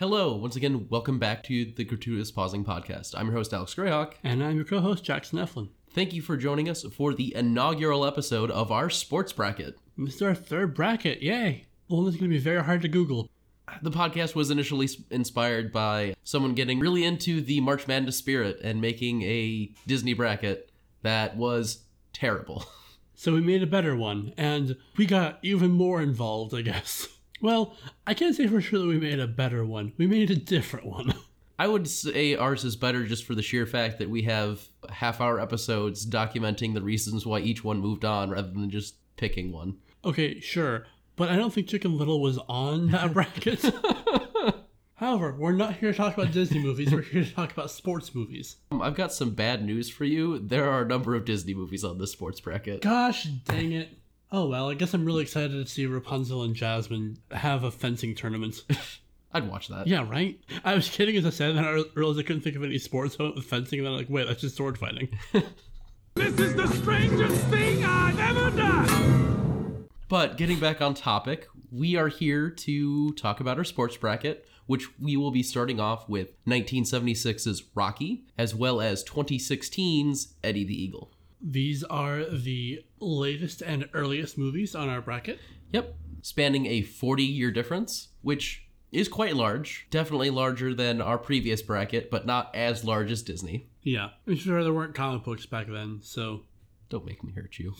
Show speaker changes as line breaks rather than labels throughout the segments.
Hello, once again, welcome back to the Gratuitous Pausing Podcast. I'm your host, Alex Greyhawk.
And I'm your co host, Jackson Eflin.
Thank you for joining us for the inaugural episode of our sports bracket.
This is our third bracket. Yay! One that's going to be very hard to Google.
The podcast was initially inspired by someone getting really into the March Madness spirit and making a Disney bracket that was terrible.
So we made a better one, and we got even more involved, I guess. Well, I can't say for sure that we made a better one. We made a different one.
I would say ours is better just for the sheer fact that we have half hour episodes documenting the reasons why each one moved on rather than just picking one.
okay, sure, but I don't think Chicken Little was on that bracket. However, we're not here to talk about Disney movies, we're here to talk about sports movies.
Um, I've got some bad news for you. There are a number of Disney movies on this sports bracket.
Gosh dang it. Oh well, I guess I'm really excited to see Rapunzel and Jasmine have a fencing tournament.
I'd watch that.
Yeah, right? I was kidding as I said that. I realized I couldn't think of any sports so I went with fencing, and then I'm like, wait, that's just sword fighting.
This is the strangest thing I've ever done.
But getting back on topic, we are here to talk about our sports bracket, which we will be starting off with 1976's Rocky, as well as 2016's Eddie the Eagle.
These are the latest and earliest movies on our bracket.
Yep, spanning a 40 year difference, which is quite large. Definitely larger than our previous bracket, but not as large as Disney.
Yeah, I'm sure there weren't comic books back then, so
Don't make me hurt you.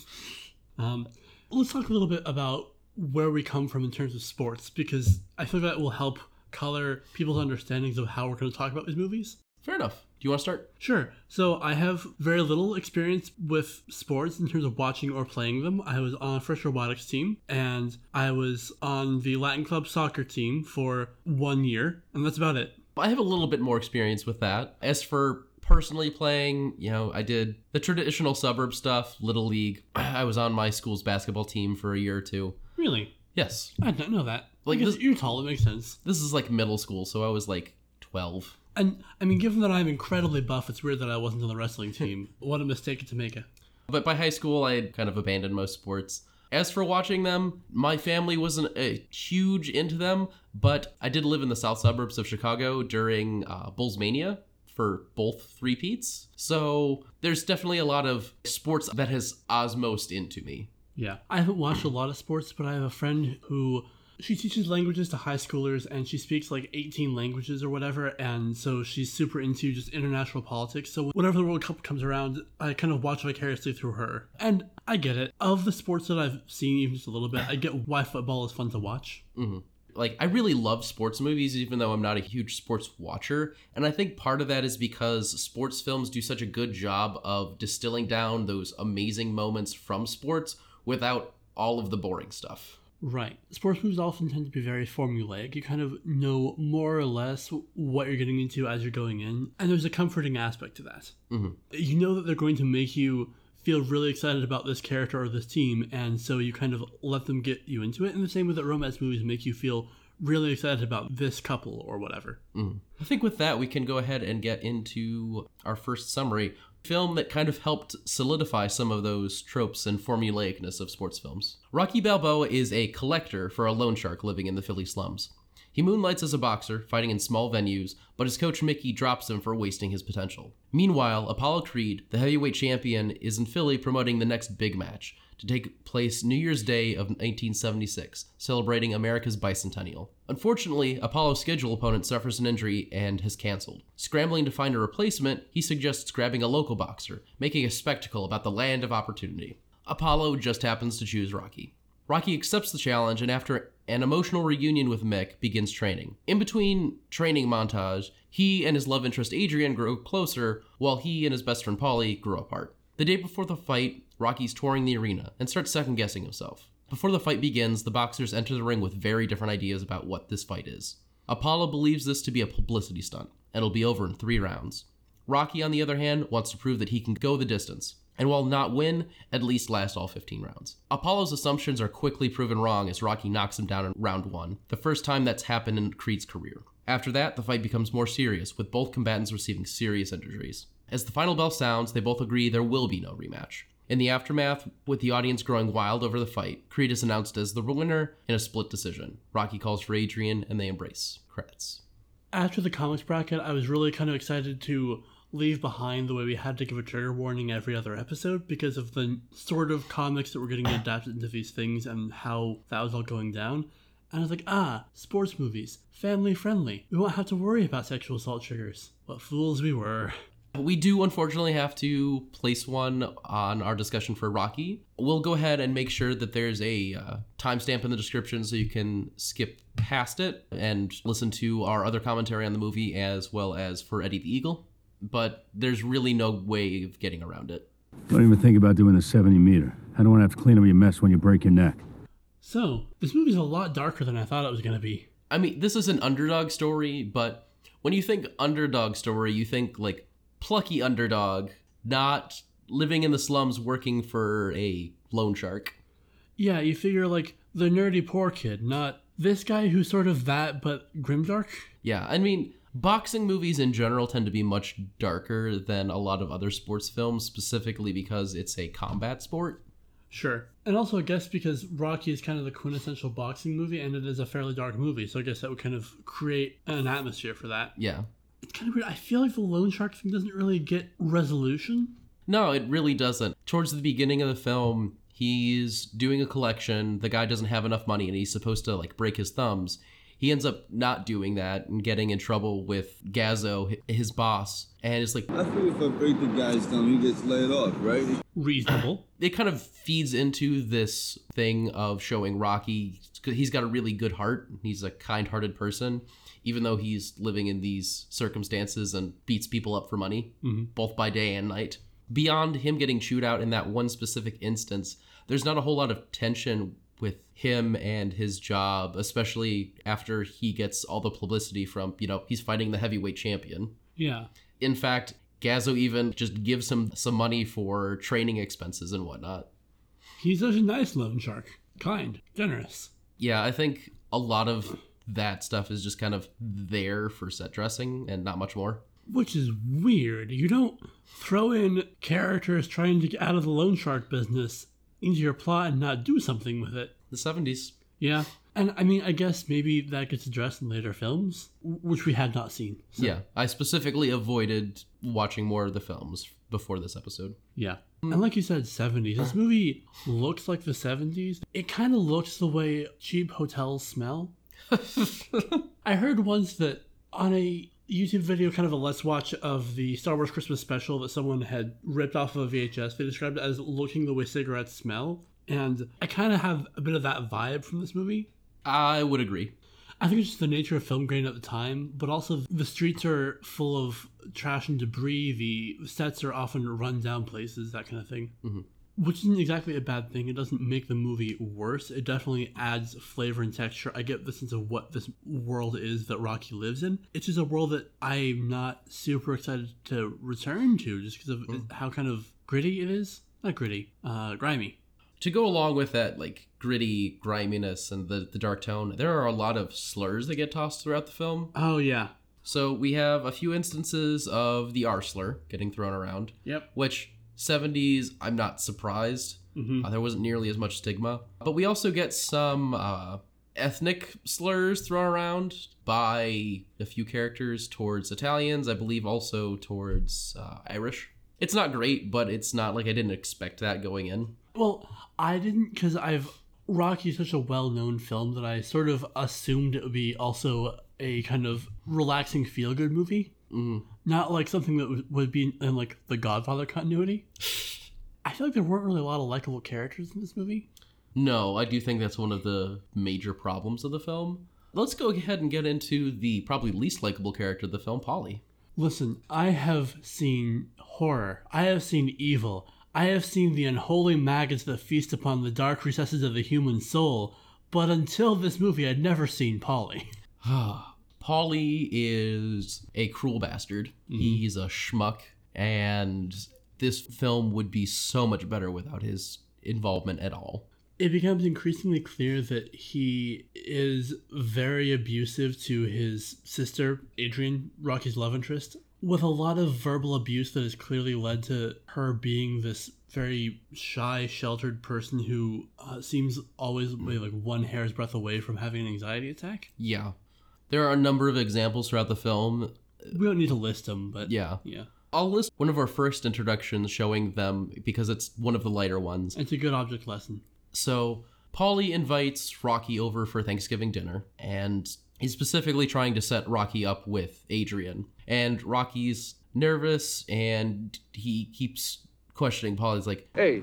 um, let's talk a little bit about where we come from in terms of sports, because I feel that will help color people's understandings of how we're going to talk about these movies.
Fair enough. Do you want to start?
Sure. So I have very little experience with sports in terms of watching or playing them. I was on a FIRST Robotics team and I was on the Latin Club soccer team for one year, and that's about it.
I have a little bit more experience with that. As for personally playing, you know, I did the traditional suburb stuff, Little League. I was on my school's basketball team for a year or two.
Really?
Yes.
I didn't know that.
Like
Like,
this-
you're tall, it makes sense.
This is like middle school, so I was like 12.
And I mean, given that I'm incredibly buff, it's weird that I wasn't on the wrestling team. what a mistake to make. It.
But by high school, I had kind of abandoned most sports. As for watching them, my family wasn't uh, huge into them, but I did live in the south suburbs of Chicago during uh, Bulls Mania for both three peats. So there's definitely a lot of sports that has osmosed into me.
Yeah. I haven't watched a lot of sports, but I have a friend who she teaches languages to high schoolers and she speaks like 18 languages or whatever and so she's super into just international politics. So whenever the world cup comes around i kind of watch vicariously through her. And i get it. Of the sports that i've seen even just a little bit i get why football is fun to watch. Mm-hmm.
Like I really love sports movies even though I'm not a huge sports watcher. And I think part of that is because sports films do such a good job of distilling down those amazing moments from sports without all of the boring stuff.
Right. Sports movies often tend to be very formulaic. You kind of know more or less what you're getting into as you're going in, and there's a comforting aspect to that.
Mhm.
You know that they're going to make you feel really excited about this character or this team, and so you kind of let them get you into it. And the same with that romance movies make you feel really excited about this couple or whatever.
I think with that we can go ahead and get into our first summary film that kind of helped solidify some of those tropes and formulaicness of sports films. Rocky Balboa is a collector for a loan shark living in the Philly slums. He moonlights as a boxer, fighting in small venues, but his coach Mickey drops him for wasting his potential. Meanwhile, Apollo Creed, the heavyweight champion, is in Philly promoting the next big match to take place New Year's Day of 1976, celebrating America's bicentennial. Unfortunately, Apollo's schedule opponent suffers an injury and has canceled. Scrambling to find a replacement, he suggests grabbing a local boxer, making a spectacle about the land of opportunity. Apollo just happens to choose Rocky. Rocky accepts the challenge and, after an emotional reunion with Mick, begins training. In between training montage, he and his love interest Adrian grow closer, while he and his best friend Paulie grow apart. The day before the fight, Rocky's touring the arena and starts second guessing himself. Before the fight begins, the boxers enter the ring with very different ideas about what this fight is. Apollo believes this to be a publicity stunt, and it'll be over in three rounds. Rocky, on the other hand, wants to prove that he can go the distance, and while not win, at least last all 15 rounds. Apollo's assumptions are quickly proven wrong as Rocky knocks him down in round one, the first time that's happened in Creed's career. After that, the fight becomes more serious, with both combatants receiving serious injuries. As the final bell sounds, they both agree there will be no rematch. In the aftermath, with the audience growing wild over the fight, Creed is announced as the winner in a split decision. Rocky calls for Adrian, and they embrace. Credits.
After the comics bracket, I was really kind of excited to leave behind the way we had to give a trigger warning every other episode because of the sort of comics that were getting adapted into these things and how that was all going down. And I was like, ah, sports movies, family friendly. We won't have to worry about sexual assault triggers. What fools we were.
We do unfortunately have to place one on our discussion for Rocky. We'll go ahead and make sure that there's a uh, timestamp in the description so you can skip past it and listen to our other commentary on the movie as well as for Eddie the Eagle. But there's really no way of getting around it.
Don't even think about doing the 70 meter. I don't want to have to clean up your mess when you break your neck.
So, this movie's a lot darker than I thought it was going to be.
I mean, this is an underdog story, but when you think underdog story, you think like plucky underdog, not living in the slums working for a loan shark.
Yeah, you figure like the nerdy poor kid, not this guy who's sort of that but grimdark.
Yeah, I mean, boxing movies in general tend to be much darker than a lot of other sports films, specifically because it's a combat sport.
Sure. And also, I guess because Rocky is kind of the quintessential boxing movie and it is a fairly dark movie, so I guess that would kind of create an atmosphere for that.
Yeah.
It's kind of weird. I feel like the loan shark thing doesn't really get resolution.
No, it really doesn't. Towards the beginning of the film, he's doing a collection. The guy doesn't have enough money and he's supposed to like break his thumbs. He ends up not doing that and getting in trouble with Gazzo, his boss. And it's like
I figure if I break the guy's thumb, he gets laid off, right?
Reasonable.
it kind of feeds into this thing of showing Rocky he's got a really good heart. He's a kind-hearted person, even though he's living in these circumstances and beats people up for money, mm-hmm. both by day and night. Beyond him getting chewed out in that one specific instance, there's not a whole lot of tension with him and his job, especially after he gets all the publicity from, you know, he's fighting the heavyweight champion.
Yeah.
In fact, Gazzo even just gives him some money for training expenses and whatnot.
He's such a nice loan shark. Kind. Generous.
Yeah, I think a lot of that stuff is just kind of there for set dressing and not much more.
Which is weird. You don't throw in characters trying to get out of the loan shark business into your plot and not do something with it.
The 70s.
Yeah. And I mean, I guess maybe that gets addressed in later films, which we had not seen. So,
Yeah, I specifically avoided watching more of the films before this episode.
Yeah. And like you said, 70s. This movie looks like the 70s. It kind of looks the way cheap hotels smell. I heard once that on a YouTube video, kind of a let's watch of the Star Wars Christmas special that someone had ripped off of a VHS, they described it as looking the way cigarettes smell. And I kind of have a bit of that vibe from this movie.
I would agree.
I think it's just the nature of film grain at the time, but also the streets are full of trash and debris. The sets are often run down places, that kind of thing.
Mhm.
Which isn't exactly a bad thing. It doesn't make the movie worse. It definitely adds flavor and texture. I get the sense of what this world is that Rocky lives in. It's just a world that I'm not super excited to return to just because of how kind of gritty it is. Not gritty, uh, grimy.
To go along with that, like gritty griminess and the, the dark tone, there are a lot of slurs that get tossed throughout the film.
Oh, yeah.
So we have a few instances of the R slur getting thrown around,
Yep.
which 70s, I'm not surprised.
Mhm.
Uh, there wasn't nearly as much stigma. But we also get some uh, ethnic slurs thrown around by a few characters towards Italians, I believe also towards uh, Irish. It's not great, but it's not like I didn't expect that going in.
Well, I didn't because I've Rocky is such a well-known film that I sort of assumed it would be also a kind of relaxing feel-good movie,
Mm.
not like something that would- would be in like the Godfather continuity. I feel like there weren't really a lot of likable characters in this movie.
No, I do think that's one of the major problems of the film. Let's go ahead and get into the probably least likable character of the film, Paulie.
Listen, I have seen horror. I have seen evil. I have seen the unholy maggots that feast upon the dark recesses of the human soul. But until this movie, I'd never seen Paulie.
Paulie is a cruel bastard. Mm-hmm. He's a schmuck, and this film would be so much better without his involvement at all.
it becomes increasingly clear that he is very abusive to his sister, Adrian, Rocky's love interest, with a lot of verbal abuse that has clearly led to her being this very shy, sheltered person who uh, seems always like one hair's breadth away from having an anxiety attack.
Yeah. There are a number of examples throughout the film.
We don't need to list them, but
Yeah.
yeah.
I'll list one of our first introductions showing them because it's one of the lighter ones.
It's a good object lesson.
So, Paulie invites Rocky over for Thanksgiving dinner, and he's specifically trying to set Rocky up with Adrian. And Rocky's nervous and he keeps questioning Paulie's like,
Hey,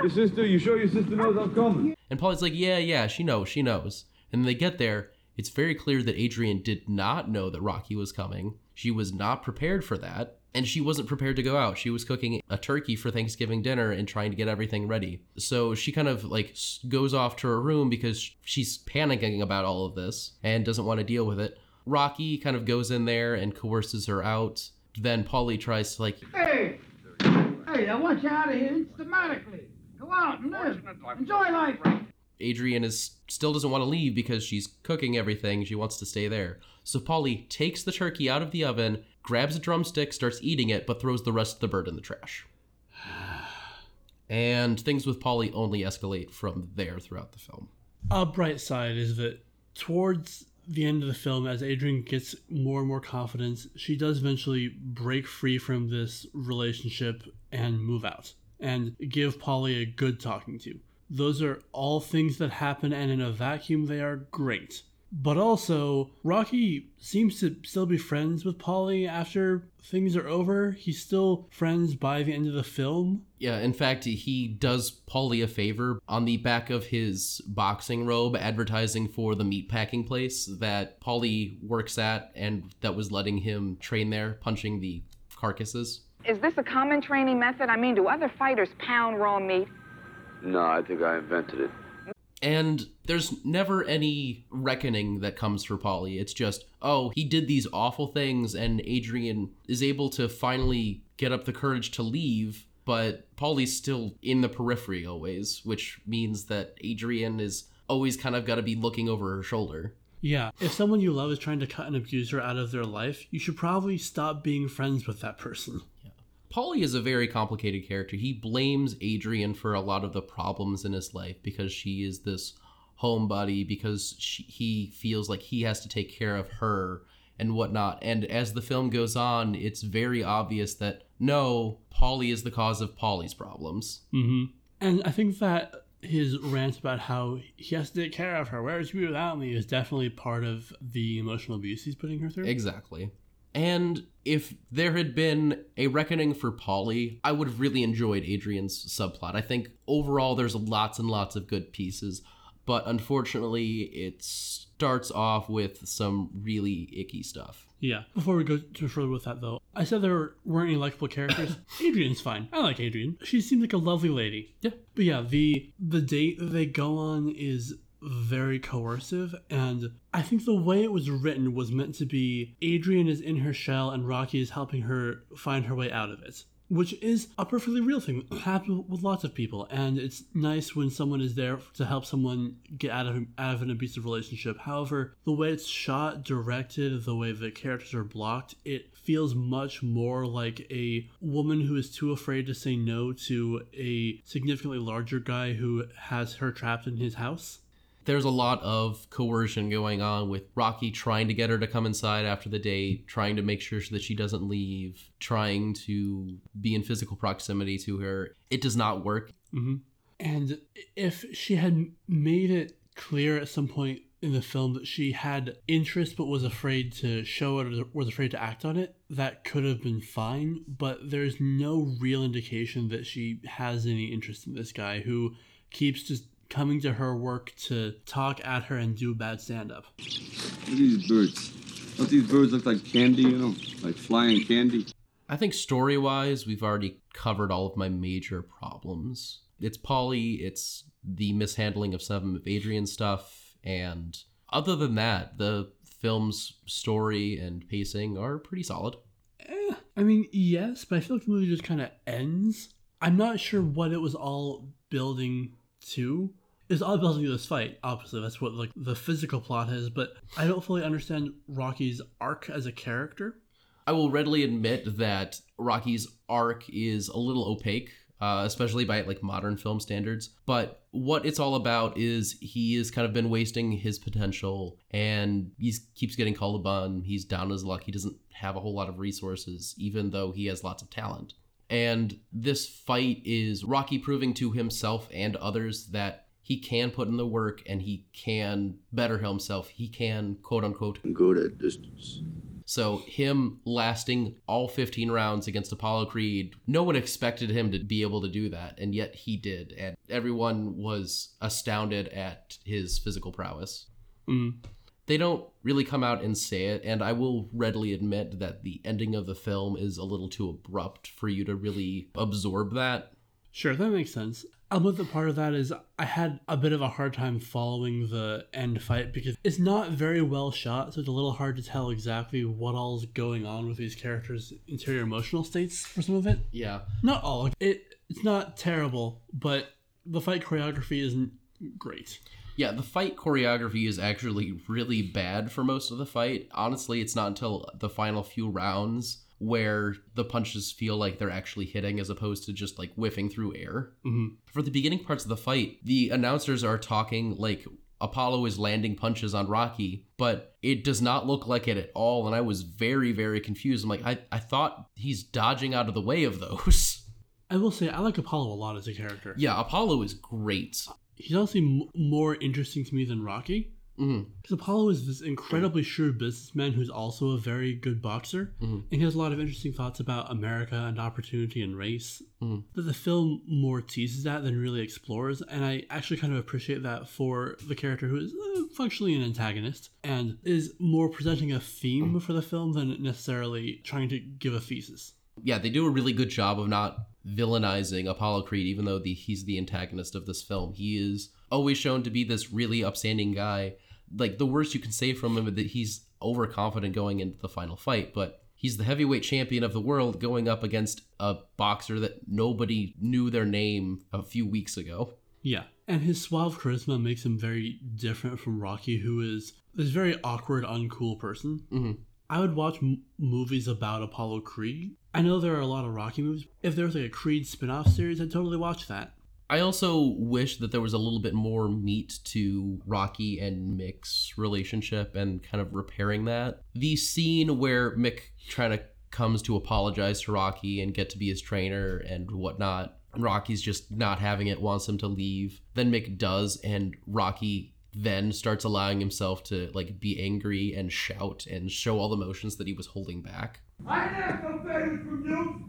your sister, you sure your sister knows I'm coming?
and Paulie's like, yeah, yeah, she knows, she knows. And they get there, it's very clear that Adrian did not know that Rocky was coming. She was not prepared for that. And she wasn't prepared to go out. She was cooking a turkey for Thanksgiving dinner and trying to get everything ready. So she kind of like goes off to her room because she's panicking about all of this and doesn't want to deal with it. Rocky kind of goes in there and coerces her out. Then Paulie tries to like
Hey! Hey, I want you out of here systematically. Go out and live. Enjoy life.
Adrian is still doesn't want to leave because she's cooking everything. She wants to stay there. So Paulie takes the turkey out of the oven, grabs a drumstick, starts eating it, but throws the rest of the bird in the trash. And things with Paulie only escalate from there throughout the film.
A bright side is that towards the end of the film, as Adrian gets more and more confidence, she does eventually break free from this relationship and move out and give Paulie a good talking to. Those are all things that happen, and in a vacuum, they are great. But also, Rocky seems to still be friends with Paulie after things are over. He's still friends by the end of the film.
Yeah, in fact, he does Paulie a favor on the back of his boxing robe, advertising for the meatpacking place that Paulie works at and that was letting him train there, punching the carcasses.
Is this a common training method? I mean, do other fighters pound raw meat?
No, I think I invented it.
And there's never any reckoning that comes for Paulie. It's just, oh, he did these awful things, and Adrian is able to finally get up the courage to leave, but Paulie's still in the periphery always, which means that Adrian is always kind of got to be looking over her shoulder.
Yeah, if someone you love is trying to cut an abuser out of their life, you should probably stop being friends with that person.
Paulie is a very complicated character. He blames Adrian for a lot of the problems in his life because she is this homebody, because she, he feels like he has to take care of her and whatnot. And as the film goes on, it's very obvious that no, Paulie is the cause of Paulie's problems.
Mm-hmm. And I think that his rant about how he has to take care of her, where's you without me, is definitely part of the emotional abuse he's putting her through.
Exactly. And if there had been a reckoning for Paulie, I would have really enjoyed Adrian's subplot. I think overall there's lots and lots of good pieces, but unfortunately it starts off with some really icky stuff.
Yeah. Before we go too further with that, though, I said there weren't any likable characters. Adrian's fine. I like Adrian. She seems like a lovely lady.
Yeah.
But yeah, the the date that they go on is very coercive, and I think the way it was written was meant to be Adrian is in her shell and Rocky is helping her find her way out of it. Which is a perfectly real thing. It happens with lots of people, and it's nice when someone is there to help someone get out of out of an abusive relationship. However, the way it's shot, directed, the way the characters are blocked, it feels much more like a woman who is too afraid to say no to a significantly larger guy who has her trapped in his house.
There's a lot of coercion going on with Rocky trying to get her to come inside after the date, trying to make sure that she doesn't leave, trying to be in physical proximity to her. It does not work.
hmm And if she had made it clear at some point in the film that she had interest but was afraid to show it or was afraid to act on it, that could have been fine. But there's no real indication that she has any interest in this guy who keeps just coming to her work to talk at her and do bad stand up.
Look at these birds. Don't these birds look like candy, you know? Like flying candy?
I think story wise, we've already covered all of my major problems. It's Paulie, it's the mishandling of some of Adrian's stuff, and other than that, the film's story and pacing are pretty solid.
Eh, I mean, yes, but I feel like the movie just kind of ends. I'm not sure what it was all building to. It's all to this fight. Obviously, that's what like the physical plot is. But I don't fully understand Rocky's arc as a character.
I will readily admit that Rocky's arc is a little opaque. uh, especially by like modern film standards. But what it's all about is he has kind of been wasting his potential and he keeps getting called bum. He's down his luck. He doesn't have a whole lot of resources, even though he has lots of talent. And this fight is Rocky proving to himself and others that he can put in the work and he can better himself. He can, quote unquote,
Good at distance.
so him lasting all 15 rounds against Apollo Creed, no one expected him to be able to do that, and yet he did, and everyone was astounded at his physical prowess.
Mm.
They don't really come out and say it, and I will readily admit that the ending of the film is a little too abrupt for you to really absorb that.
Sure, that makes sense. I'll admit that part of that is I had a bit of a hard time following the end fight because it's not very well shot, so it's a little hard to tell exactly what all's going on with these characters' interior emotional states for some of it.
Yeah.
Not all. It it's not terrible, but the fight choreography isn't great.
Yeah, the fight choreography is actually really bad for most of the fight. Honestly, it's not until the final few rounds where the punches feel like they're actually hitting as opposed to just like whiffing through air.
Mhm.
For the beginning parts of the fight, the announcers are talking like Apollo is landing punches on Rocky, but it does not look like it at all. And I was very, very confused. I'm like, I, I thought he's dodging out of the way of those.
I will say I like Apollo a lot as a character.
yeah, Apollo is great.
He's honestly m- more interesting to me than Rocky.
Mhm.
Because Apollo is this incredibly shrewd businessman who's also a very good boxer,
Mhm.
and he has a lot of interesting thoughts about America and opportunity and race
Mhm.
that the film more teases at than really explores. And I actually kind of appreciate that for the character who is uh, functionally an antagonist and is more presenting a theme for the film than necessarily trying to give a thesis.
yeah, they do a really good job of not villainizing Apollo Creed, even though the, he's the antagonist of this film. He is always shown to be this really upstanding guy. Like the worst you can say from him is that he's overconfident going into the final fight, but he's the heavyweight champion of the world going up against a boxer that nobody knew their name a few weeks ago.
Yeah. And his suave charisma makes him very different from Rocky, who is this very awkward, uncool person.
Mhm.
I would watch m- movies about Apollo Creed. I know there are a lot of Rocky movies. If there was like a Creed spin off series, I'd totally watch that.
I also wish that there was a little bit more meat to Rocky and Mick's relationship and kind of repairing that. The scene where Mick trying to comes to apologize to Rocky and get to be his trainer and whatnot. Rocky's just not having it, wants him to leave. Then Mick does, and Rocky then starts allowing himself to like be angry and shout and show all the emotions that he was holding back.
I asked no favors from you.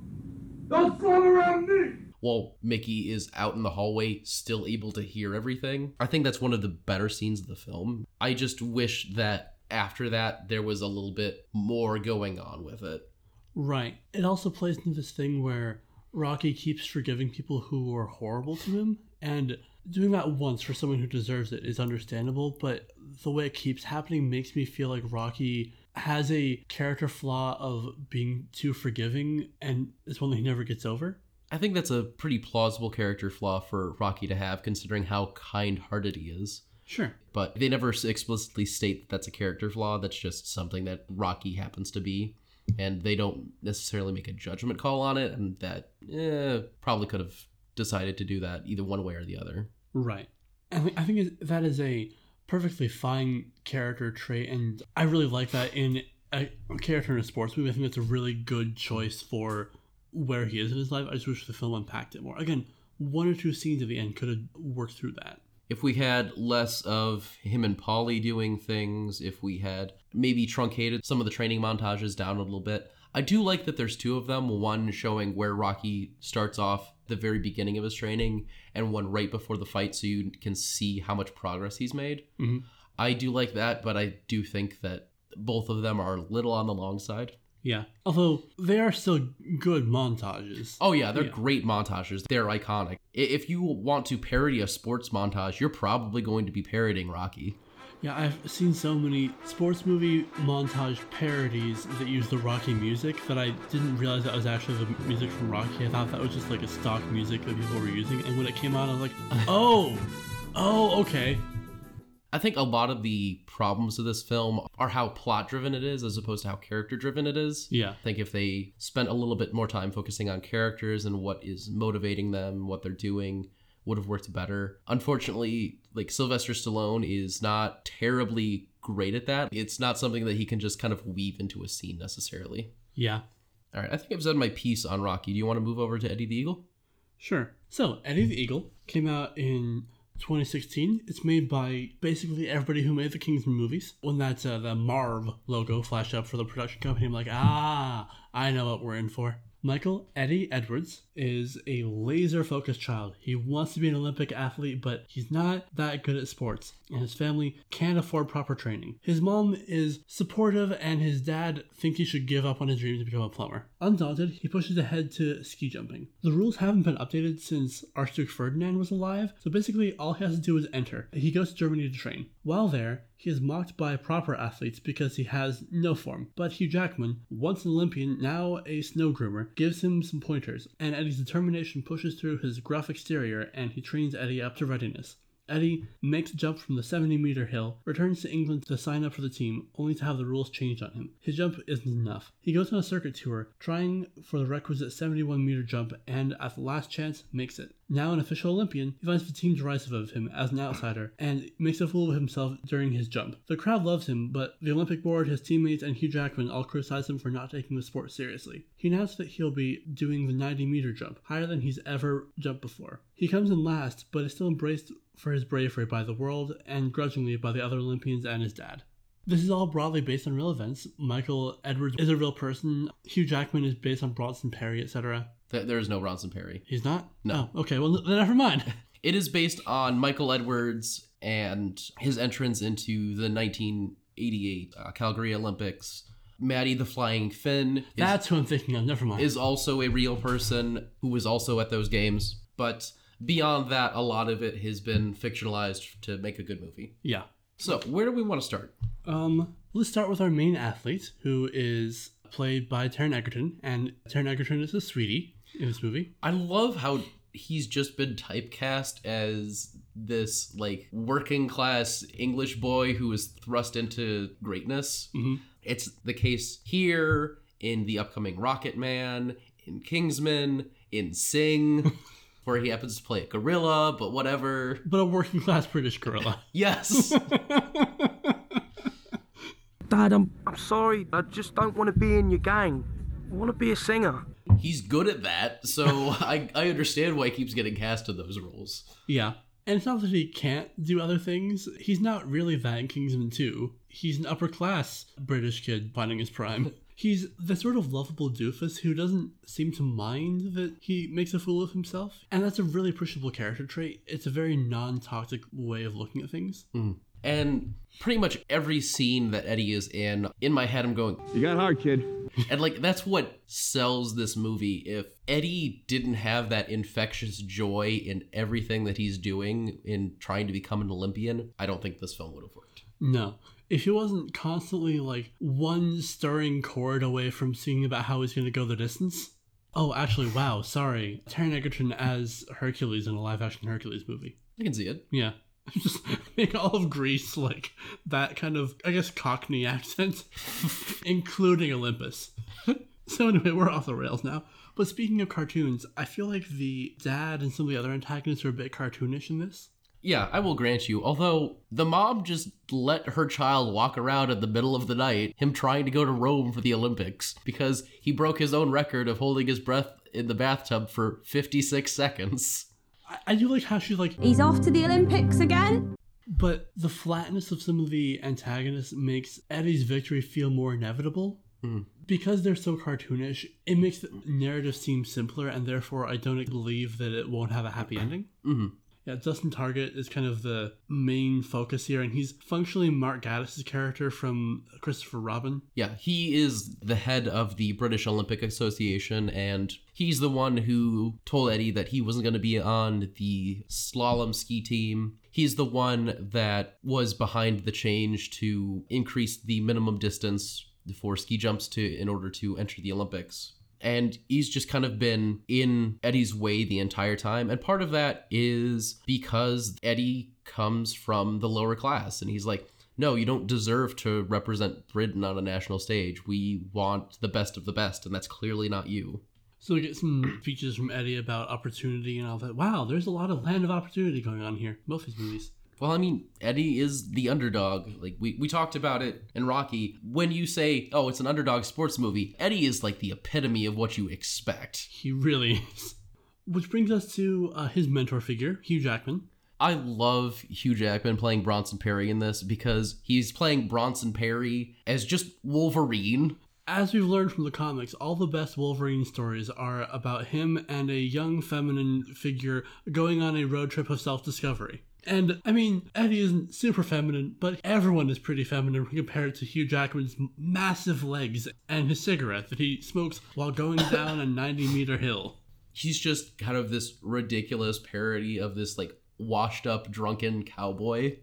Don't slow around me.
While Mickey is out in the hallway, still able to hear everything. I think that's one of the better scenes of the film. I just wish that after that, there was a little bit more going on with it.
Right. It also plays into this thing where Rocky keeps forgiving people who are horrible to him, and doing that once for someone who deserves it is understandable, but the way it keeps happening makes me feel like Rocky has a character flaw of being too forgiving, and it's one that he never gets over.
I think that's a pretty plausible character flaw for Rocky to have, considering how kind hearted he is.
Sure.
But they never explicitly state that that's a character flaw. That's just something that Rocky happens to be. And they don't necessarily make a judgment call on it, and that eh, probably could have decided to do that either one way or the other.
Right. I, th- I think that is a perfectly fine character trait, and I really like that in a character in a sports movie. I think it's a really good choice for where he is in his life. I just wish the film unpacked it more. Again, one or two scenes at the end could have worked through that.
if we had less of him and Paulie doing things, if we had maybe truncated some of the training montages down a little bit. I do like that there's two of them, one showing where Rocky starts off the very beginning of his training and one right before the fight so you can see how much progress he's made.
Mhm.
I do like that, but I do think that both of them are a little on the long side.
Yeah. Although they are still good montages.
Oh yeah, they're
Yeah.
great montages. They're iconic. If you want to parody a sports montage, you're probably going to be parodying Rocky.
Yeah, I've seen so many sports movie montage parodies that use the Rocky music that I didn't realize that was actually the music from Rocky. I thought that was just like a stock music that people were using, and when it came out, I was like, oh, oh, okay.
I think a lot of the problems of this film are how plot driven it is as opposed to how character driven it is.
Yeah.
I think if they spent a little bit more time focusing on characters and what is motivating them, what they're doing, would have worked better. Unfortunately, like Sylvester Stallone is not terribly great at that. It's not something that he can just kind of weave into a scene necessarily.
Yeah.
All right, I think I've said my piece on Rocky. Do you want to move over to Eddie the Eagle?
Sure. So, Eddie the Eagle came out in 2016. It's made by basically everybody who made the Kingsman movies. When that uh, the Marv logo flashed up for the production company, I'm like, ah, I know what we're in for. Michael Eddie Edwards is a laser focused child. He wants to be an Olympic athlete, but he's not that good at sports, and his family can't afford proper training. His mom is supportive, and his dad thinks he should give up on his dream to become a plumber. Undaunted, he pushes ahead to ski jumping. The rules haven't been updated since Archduke Ferdinand was alive, so basically all he has to do is enter. He goes to Germany to train. While there, he is mocked by proper athletes because he has no form. But Hugh Jackman, once an Olympian, now a snow groomer, gives him some pointers, and Eddie's determination pushes through his gruff exterior and he trains Eddie up to readiness. Eddie makes a jump from the 70 meter hill, returns to England to sign up for the team, only to have the rules changed on him. His jump isn't enough. He goes on a circuit tour, trying for the requisite 71 meter jump, and at the last chance, makes it. Now an official Olympian, he finds the team derisive of him as an outsider and makes a fool of himself during his jump. The crowd loves him, but the Olympic board, his teammates, and Hugh Jackman all criticize him for not taking the sport seriously. He announced that he'll be doing the 90 meter jump, higher than he's ever jumped before. He comes in last, but is still embraced for his bravery by the world and grudgingly by the other Olympians and his dad. This is all broadly based on real events. Michael Edwards is a real person. Hugh Jackman is based on Bronson Peary, etc.
Th- There is no Bronson Peary.
He's not?
No.
Oh, okay. Well, then never mind.
It is based on Michael Edwards and his entrance into the 1988 uh, Calgary Olympics. Matti the Flying Finn is,
That's who I'm thinking of. Never mind.
is also a real person who was also at those games. But beyond that, a lot of it has been fictionalized to make a good movie.
yeah.
So, where do we want to start?
Um, let's start with our main athlete, who is played by Taron Egerton, and Taron Egerton is a sweetie in this movie.
I love how he's just been typecast as this like working class English boy who is thrust into greatness.
Mhm.
It's the case here in the upcoming Rocket Man, in Kingsman, in Sing, where he happens to play a gorilla, but whatever.
But a working class British gorilla.
Yes.
Dad, I'm, I'm sorry. I just don't want to be in your gang. I want to be a singer.
He's good at that, so I, I understand why he keeps getting cast in those roles.
yeah. And it's not that he can't do other things. He's not really that in Kingsman 2. He's an upper class British kid finding his prime. He's the sort of lovable doofus who doesn't seem to mind that he makes a fool of himself. And that's a really appreciable character trait. It's a very non toxic way of looking at things. Hmm.
And pretty much every scene that Eddie is in, in my head, I'm going,
You got hard, kid.
And like that's what sells this movie. If Eddie didn't have that infectious joy in everything that he's doing in trying to become an Olympian, I don't think this film would have worked.
No. If he wasn't constantly like one stirring chord away from singing about how he's going to go the distance. Oh, actually, wow, sorry. Taron Egerton as Hercules in a live action Hercules movie.
I can see it.
Yeah. Just make all of Greece like that kind of, I guess, Cockney accent, including Olympus. so, anyway, we're off the rails now. But speaking of cartoons, I feel like the dad and some of the other antagonists are a bit cartoonish in this.
Yeah, I will grant you. Although the mom just let her child walk around in the middle of the night, him trying to go to Rome for the Olympics, because he broke his own record of holding his breath in the bathtub for 56 seconds.
I, I do like how she's like,
He's off to the Olympics again?
But the flatness of some of the antagonists makes Eddie's victory feel more inevitable. Because they're so cartoonish, it makes the narrative seem simpler, and therefore I don't believe that it won't have a happy ending.
hmm
Yeah, Dustin Target is kind of the main focus here, and he's functionally Mark Gatiss' character from Christopher Robin.
Yeah, he is the head of the British Olympic Association, and he's the one who told Eddie that he wasn't going to be on the slalom ski team. He's the one that was behind the change to increase the minimum distance for ski jumps to in order to enter the Olympics. And he's just kind of been in Eddie's way the entire time. And part of that is because Eddie comes from the lower class and he's like, no, you don't deserve to represent Britain on a national stage. We want the best of the best, and that's clearly not you.
So we get some speeches from Eddie about opportunity and all that. Wow, there's a lot of land of opportunity going on here. Both these movies.
Well, I mean, Eddie is the underdog. Like we, we talked about it in Rocky. When you say, "Oh, it's an underdog sports movie," Eddie is like the epitome of what you expect.
He really is. Which brings us to uh, his mentor figure, Hugh Jackman.
I love Hugh Jackman playing Bronson Peary in this because he's playing Bronson Peary as just Wolverine.
As we've learned from the comics, all the best Wolverine stories are about him and a young feminine figure going on a road trip of self discovery. And I mean, Eddie isn't super feminine, but everyone is pretty feminine compared to Hugh Jackman's massive legs and his cigarette that he smokes while going down a 90 meter hill.
He's just kind of this ridiculous parody of this like washed up drunken cowboy.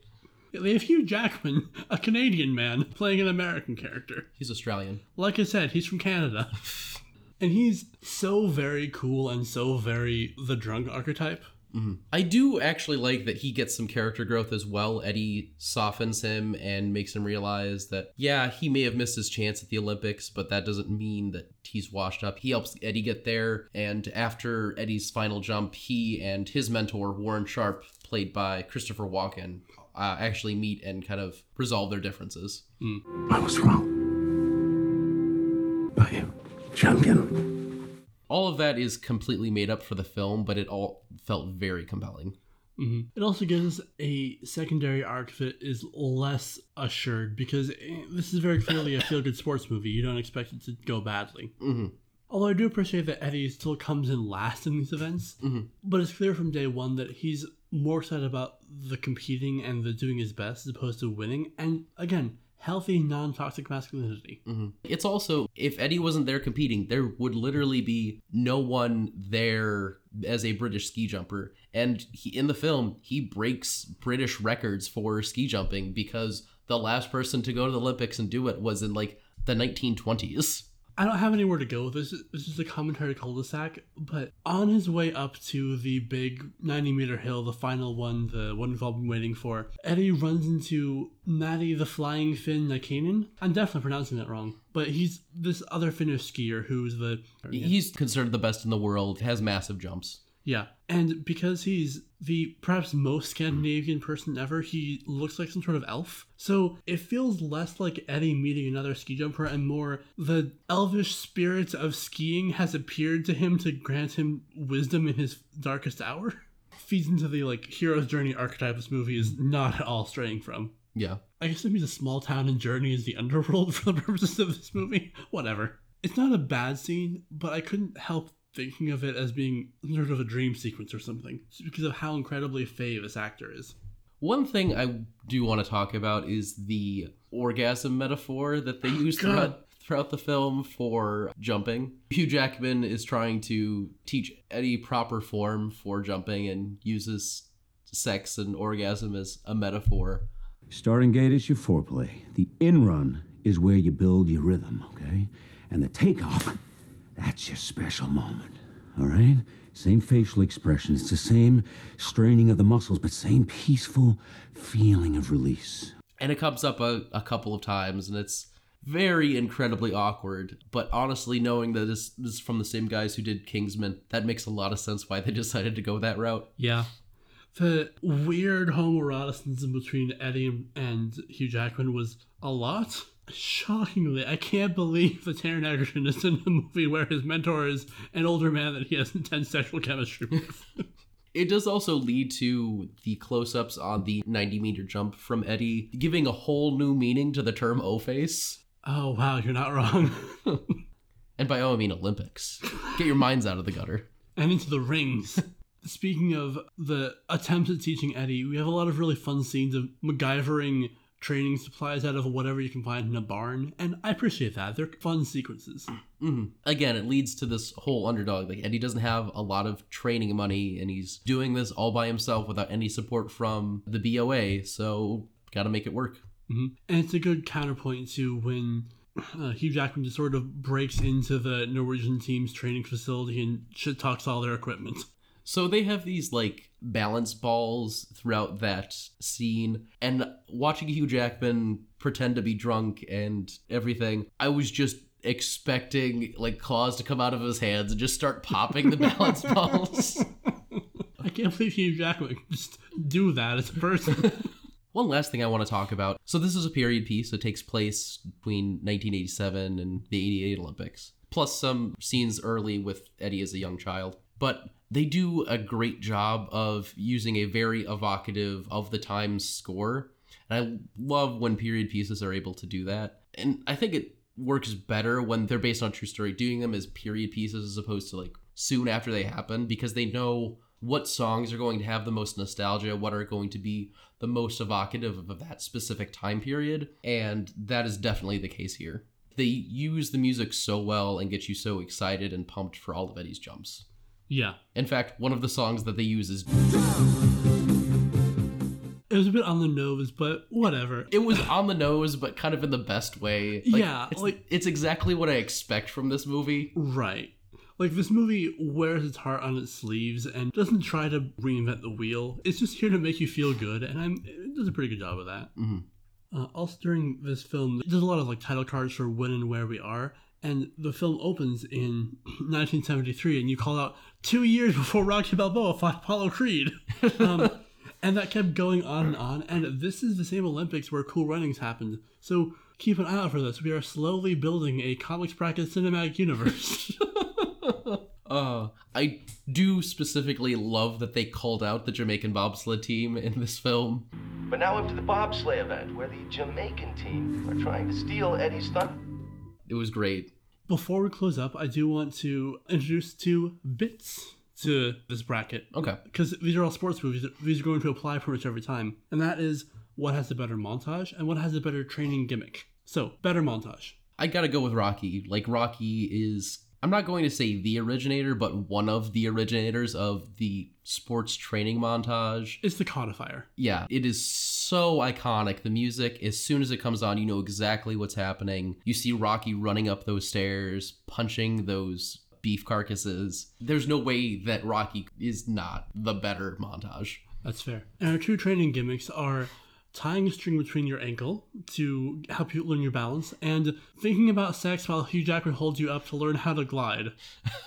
They have Hugh Jackman, a Canadian man, playing an American character.
He's Australian.
Like I said, he's from Canada. and he's so very cool and so very the drunk archetype.
Mm-hmm. I do actually like that he gets some character growth as well. Eddie softens him and makes him realize that, yeah, he may have missed his chance at the Olympics, but that doesn't mean that he's washed up. He helps Eddie get there, and after Eddie's final jump, he and his mentor, Warren Sharp, played by Christopher Walken, uh, actually meet and kind of resolve their differences.
Mm. I was wrong. But you, champion
all of that is completely made up for the film, but it all felt very compelling.
Mm-hmm. It also gives us a secondary arc that is less assured because this is very clearly a feel good sports movie. You don't expect it to go badly.
Mm-hmm.
Although I do appreciate that Eddie still comes in last in these events,
mm-hmm.
but it's clear from day one that he's more excited about the competing and the doing his best as opposed to winning. And again, healthy, non toxic masculinity.
Mm-hmm. It's also, if Eddie wasn't there competing, there would literally be no one there as a British ski jumper. And he, in the film, he breaks British records for ski jumping because the last person to go to the Olympics and do it was in like the 1920s.
I don't have anywhere to go with this. This is a commentary cul-de-sac, but on his way up to the big 90 meter hill, the final one, the one we've all been waiting for, Eddie runs into Matti the Flying Finn Näkkänen. I'm definitely pronouncing that wrong, but he's this other Finnish skier who's the...
He's considered the best in the world, has massive jumps.
Yeah. And because he's the perhaps most Scandinavian person ever, he looks like some sort of elf. So it feels less like Eddie meeting another ski jumper and more the elvish spirit of skiing has appeared to him to grant him wisdom in his darkest hour. Feeds into the like hero's journey archetype this movie is not at all straying from.
Yeah.
I guess it means a small town in Journey is the underworld for the purposes of this movie. Whatever. It's not a bad scene, but I couldn't help thinking of it as being sort of a dream sequence or something, just because of how incredibly fey this actor is.
One thing I do want to talk about is the orgasm metaphor that they oh, use throughout, throughout the film for jumping. Hugh Jackman is trying to teach Eddie proper form for jumping and uses sex and orgasm as a metaphor.
Starting gate is your foreplay. The in run is where you build your rhythm, okay? And the takeoff that's your special moment, all right? Same facial expression. It's the same straining of the muscles, but same peaceful feeling of release.
And it comes up a, a couple of times, and it's very incredibly awkward. But honestly, knowing that this, this is from the same guys who did Kingsman, that makes a lot of sense why they decided to go that route.
Yeah. The weird homoeroticism between Eddie and Hugh Jackman was a lot. Shockingly, I can't believe that Taron Egerton is in a movie where his mentor is an older man that he has intense sexual chemistry with.
it does also lead to the close-ups on the 90 meter jump from Eddie, giving a whole new meaning to the term O face.
Oh wow, you're not wrong.
and by O I mean Olympics. Get your minds out of the gutter.
And into the rings. Speaking of the attempt at teaching Eddie, we have a lot of really fun scenes of MacGyvering training supplies out of whatever you can find in a barn, and I appreciate that. They're fun sequences.
Mm-hmm. Again, it leads to this whole underdog. Like Eddie doesn't have a lot of training money, and he's doing this all by himself without any support from the BOA. So, got to make it work.
Mm-hmm. And it's a good counterpoint to when uh, Hugh Jackman just sort of breaks into the Norwegian team's training facility and shit talks all their equipment.
So they have these like balance balls throughout that scene, and watching Hugh Jackman pretend to be drunk and everything, I was just expecting like claws to come out of his hands and just start popping the balance balls.
I can't believe Hugh Jackman can just do that as a person.
One last thing I want to talk about. So this is a period piece that takes place between 1987 and the 88 Olympics, plus some scenes early with Eddie as a young child. But they do a great job of using a very evocative of the times score. And I love when period pieces are able to do that. And I think it works better when they're based on true story, doing them as period pieces as opposed to like soon after they happen because they know what songs are going to have the most nostalgia, what are going to be the most evocative of that specific time period. And that is definitely the case here. They use the music so well and get you so excited and pumped for all of Eddie's jumps.
Yeah.
In fact, one of the songs that they use is
It was a bit on the nose, but whatever.
it was on the nose, but kind of in the best way. Like,
Yeah,
it's,
like-
it's exactly what I expect from this movie.
Right. Like this movie wears its heart on its sleeves and doesn't try to reinvent the wheel. It's just here to make you feel good, and I'm it does a pretty good job of that.
Mhm.
Uh, also, during this film, there's a lot of like title cards for when and where we are, and the film opens in 1973, and you call out two years before Rocky Balboa fought Apollo Creed. Um, and that kept going on and on. And this is the same Olympics where Cool Runnings happened. So keep an eye out for this. We are slowly building a comics practice cinematic universe.
Uh, I do specifically love that they called out the Jamaican bobsled team in this film.
But now up to the bobsleigh event, where the Jamaican team are trying to steal Eddie's thunder.
It was great.
Before we close up, I do want to introduce two bits to this bracket.
Okay.
Because these are all sports movies. These are going to apply pretty much every time. And that is what has the better montage and what has the better training gimmick. So, better montage.
I gotta go with Rocky. Like, Rocky is, I'm not going to say the originator, but one of the originators of the sports training montage.
It's the codifier.
Yeah, it is so iconic. The music, as soon as it comes on, you know exactly what's happening. You see Rocky running up those stairs, punching those beef carcasses. There's no way that Rocky is not the better montage.
That's fair. And our two training gimmicks are tying a string between your ankle to help you learn your balance, and thinking about sex while Hugh Jackman holds you up to learn how to glide.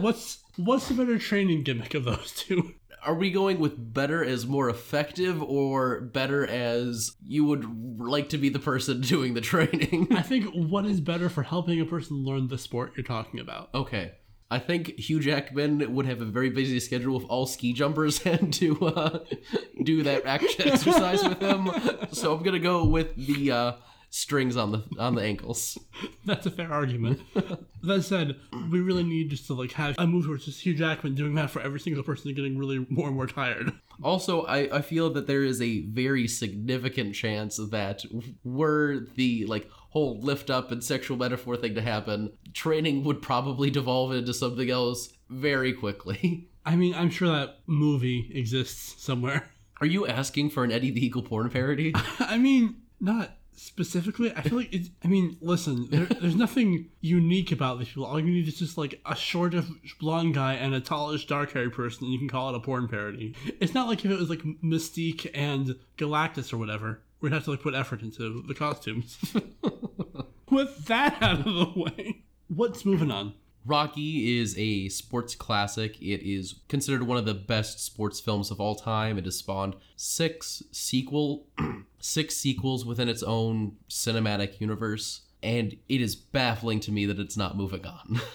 what's what's the better training gimmick of those two?
Are we going with better as more effective or better as you would like to be the person doing the training?
I think what is better for helping a person learn the sport you're talking about.
Okay. I think Hugh Jackman would have a very busy schedule if all ski jumpers had to uh, do that action exercise with him. So I'm gonna go with the uh, strings on the on the ankles.
That's a fair argument. that said, we really need just to like have a where it's just Hugh Jackman doing that for every single person and getting really more and more tired.
Also, I, I feel that there is a very significant chance that were the like whole lift up and sexual metaphor thing to happen, training would probably devolve into something else very quickly.
I mean, I'm sure that movie exists somewhere.
Are you asking for an Eddie the Eagle porn parody?
I mean, not specifically. I feel like it's. I mean, listen, there, there's nothing unique about these people. All you need is just like a shortish blonde guy and a tallish dark haired person, and you can call it a porn parody. It's not like if it was like Mystique and Galactus or whatever. We'd have to like put effort into the costumes. With that out of the way, what's moving on?
Rocky is a sports classic. It is considered one of the best sports films of all time. It has spawned six sequel six sequels within its own cinematic universe, and it is baffling to me that it's not moving on.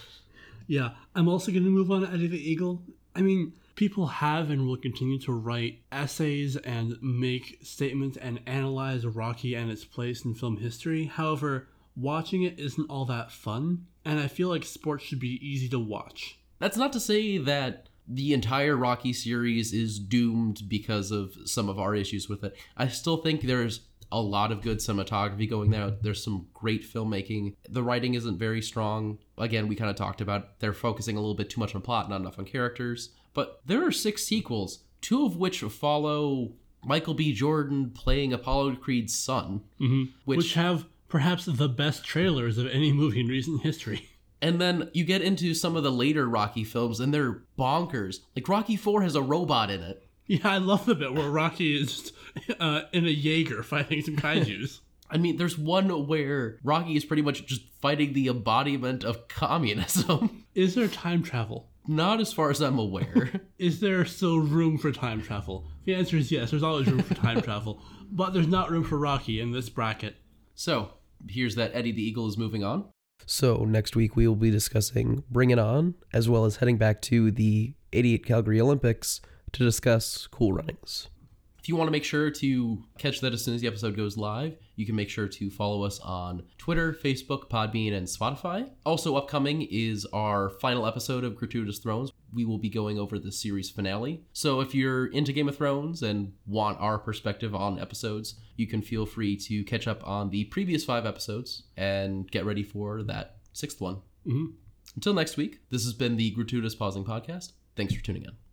Yeah, I'm also going to move on to Eddie the Eagle. I mean, people have and will continue to write essays and make statements and analyze Rocky and its place in film history. However, watching it isn't all that fun, and I feel like sports should be easy to watch.
That's not to say that the entire Rocky series is doomed because of some of our issues with it. I still think there's a lot of good cinematography going there. There's some great filmmaking. The writing isn't very strong. Again, we kind of talked about they're focusing a little bit too much on plot, not enough on characters. But there are six sequels, two of which follow Michael B. Jordan playing Apollo Creed's son,
Mm-hmm.
which,
Which have perhaps the best trailers of any movie in recent history.
And then you get into some of the later Rocky films and they're bonkers. Like Rocky 4 has a robot in it.
Yeah, I love the bit where Rocky is just uh, in a Jaeger fighting some kaijus.
I mean, there's one where Rocky is pretty much just fighting the embodiment of communism.
Is there time travel?
Not as far as I'm aware.
Is there still room for time travel? The answer is yes, there's always room for time travel, but there's not room for Rocky in this bracket.
so, here's that Eddie the Eagle is moving on.
So, next week we will be discussing Bring It On, as well as heading back to the 88 Calgary Olympics to discuss Cool Runnings.
If you want to make sure to catch that as soon as the episode goes live, you can make sure to follow us on Twitter, Facebook, Podbean, and Spotify. Also, upcoming is our final episode of Gratuitous Thrones. We will be going over the series finale. So, if you're into Game of Thrones and want our perspective on episodes, you can feel free to catch up on the previous five episodes and get ready for that sixth one.
Mm-hmm.
Until next week, this has been the Gratuitous Pausing Podcast. Thanks for tuning in.